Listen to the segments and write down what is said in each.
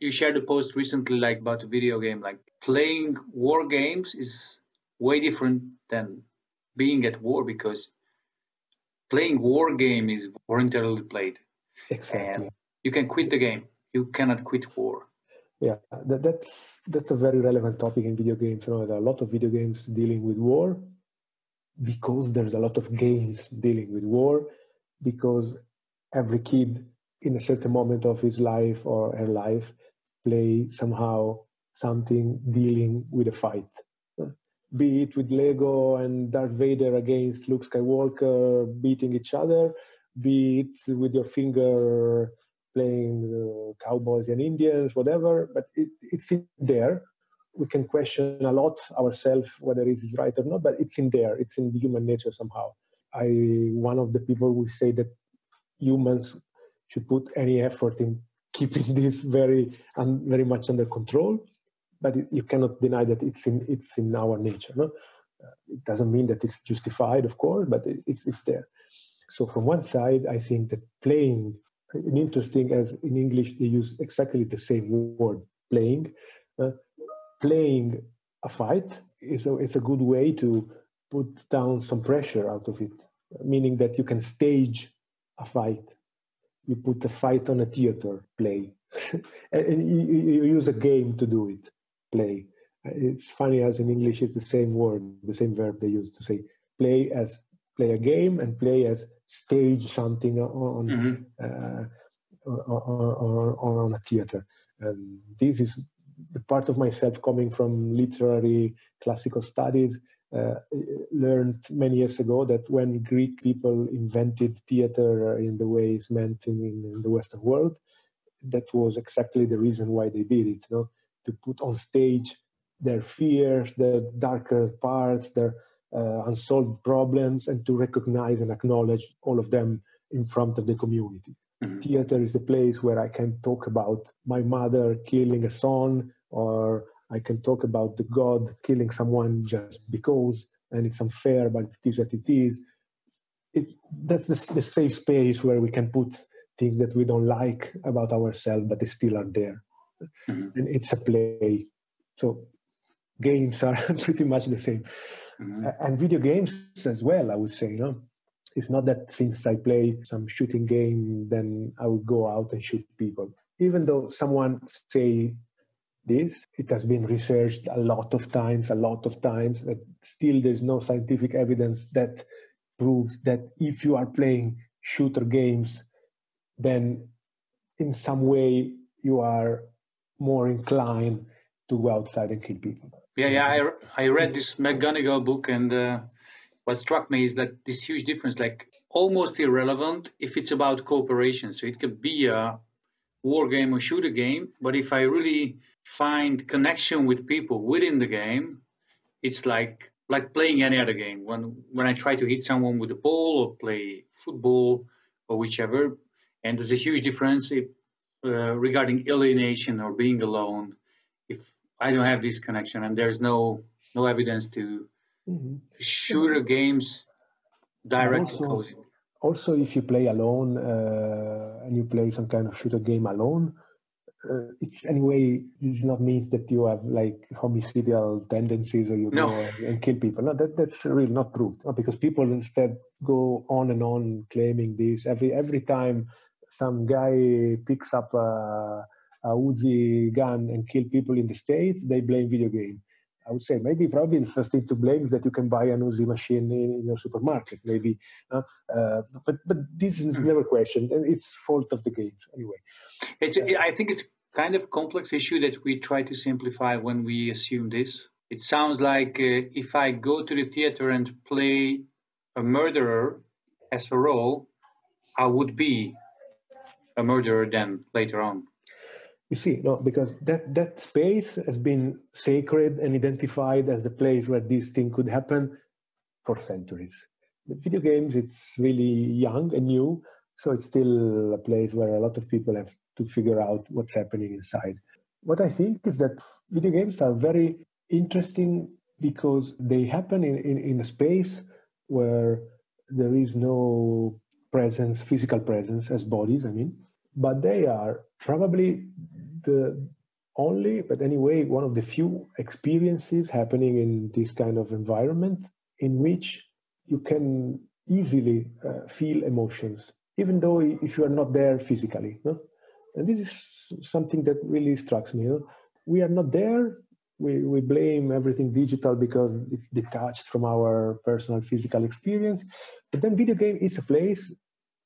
you shared a post recently like about a video game like playing war games is way different than being at war because playing war game is voluntarily played. Exactly. And you can quit the game. You cannot quit war. Yeah that, that's that's a very relevant topic in video games you know there are a lot of video games dealing with war because there's a lot of games dealing with war because every kid in a certain moment of his life or her life play somehow something dealing with a fight. Be it with Lego and Darth Vader against Luke Skywalker beating each other, be it with your finger playing uh, cowboys and Indians, whatever, but it, it's in there. We can question a lot ourselves whether it is right or not, but it's in there. It's in the human nature somehow. I one of the people who say that humans should put any effort in keeping this very um, very much under control but it, you cannot deny that it's in it's in our nature no? Uh, it doesn't mean that it's justified of course but it, it's, it's there. So from one side i think that playing an interesting as in english they use exactly the same word playing. Uh, playing a fight is a, it's a good way to put down some pressure out of it meaning that you can stage a fight you put a fight on a theater play. And you, you, use a game to do it play. It's funny as in english it's the same word the same verb they use to say play as play a game and play as stage something on mm-hmm. uh, or, on a theater. And this is the part of myself coming from literary classical studies learned many years ago that when Greek people invented theater in the way it's meant in, in, the Western world, that was exactly the reason why they did it. You know, to put on stage their fears, their darker parts, their uh, unsolved problems, and to recognize and acknowledge all of them in front of the community. Mm-hmm. Theater is the place where I can talk about my mother killing a son or I can talk about the God killing someone just because, and it's unfair, but it is what it is. It, that's the, the safe space where we can put things that we don't like about ourselves, but they still are there. Mm-hmm. And it's a play. So games are pretty much the same. Mm-hmm. And video games as well, I would say, you know. It's not that since I play some shooting game, then I would go out and shoot people. Even though someone say this. It has been researched a lot of times, a lot of times. That still, there's no scientific evidence that proves that if you are playing shooter games, then in some way you are more inclined to go outside and kill people. Yeah, yeah. I, I read this McGonigal book, and uh, what struck me is that this huge difference, like almost irrelevant if it's about cooperation. So it could be a war game or shooter game, but if I really find connection with people within the game, it's like like playing any other game. When when I try to hit someone with a ball or play football or whichever, and there's a huge difference if, uh, regarding alienation or being alone. If I don't have this connection and there's no no evidence to mm-hmm. shooter games directly also, also, if you play alone uh, and you play some kind of shooter game alone, uh, it's anyway does not mean that you have like homicidal tendencies or you no. go and kill people. No, that that's really not proved. No, because people instead go on and on claiming this every every time some guy picks up a, a Uzi gun and kill people in the states, they blame video game. I would say maybe probably the first thing to blame is that you can buy an Uzi machine in, your supermarket, maybe. Uh, uh, but but this is never questioned, and it's fault of the games anyway. It's I think it's kind of complex issue that we try to simplify when we assume this. It sounds like uh, if I go to the theater and play a murderer as a role, I would be a murderer then later on. You see, no, because that, that space has been sacred and identified as the place where this thing could happen for centuries. Video games, it's really young and new, so it's still a place where a lot of people have to figure out what's happening inside. What I think is that video games are very interesting because they happen in, in, in a space where there is no presence, physical presence as bodies, I mean, but they are probably the only, but anyway, one of the few experiences happening in this kind of environment in which you can easily uh, feel emotions, even though if you are not there physically. And this is something that really strikes me. We are not there. We, we blame everything digital because it's detached from our personal physical experience. But then video game is a place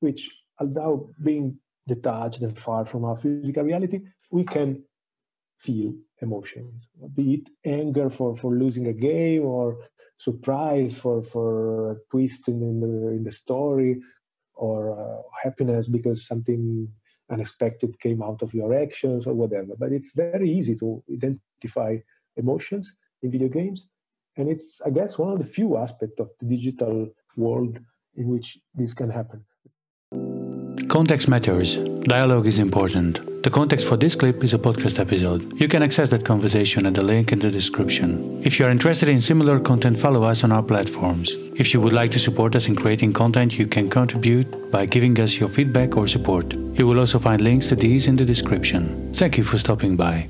which, although being detached and far from our physical reality, we can feel emotions, be it anger for, for losing a game or surprise for, for a twist in, in the, in the story or uh, happiness because something unexpected came out of your actions or whatever. But it's very easy to identify emotions in video games. And it's, I guess, one of the few aspects of the digital world in which this can happen. Context matters. Dialogue is important. The context for this clip is a podcast episode. You can access that conversation at the link in the description. If you are interested in similar content, follow us on our platforms. If you would like to support us in creating content, you can contribute by giving us your feedback or support. You will also find links to these in the description. Thank you for stopping by.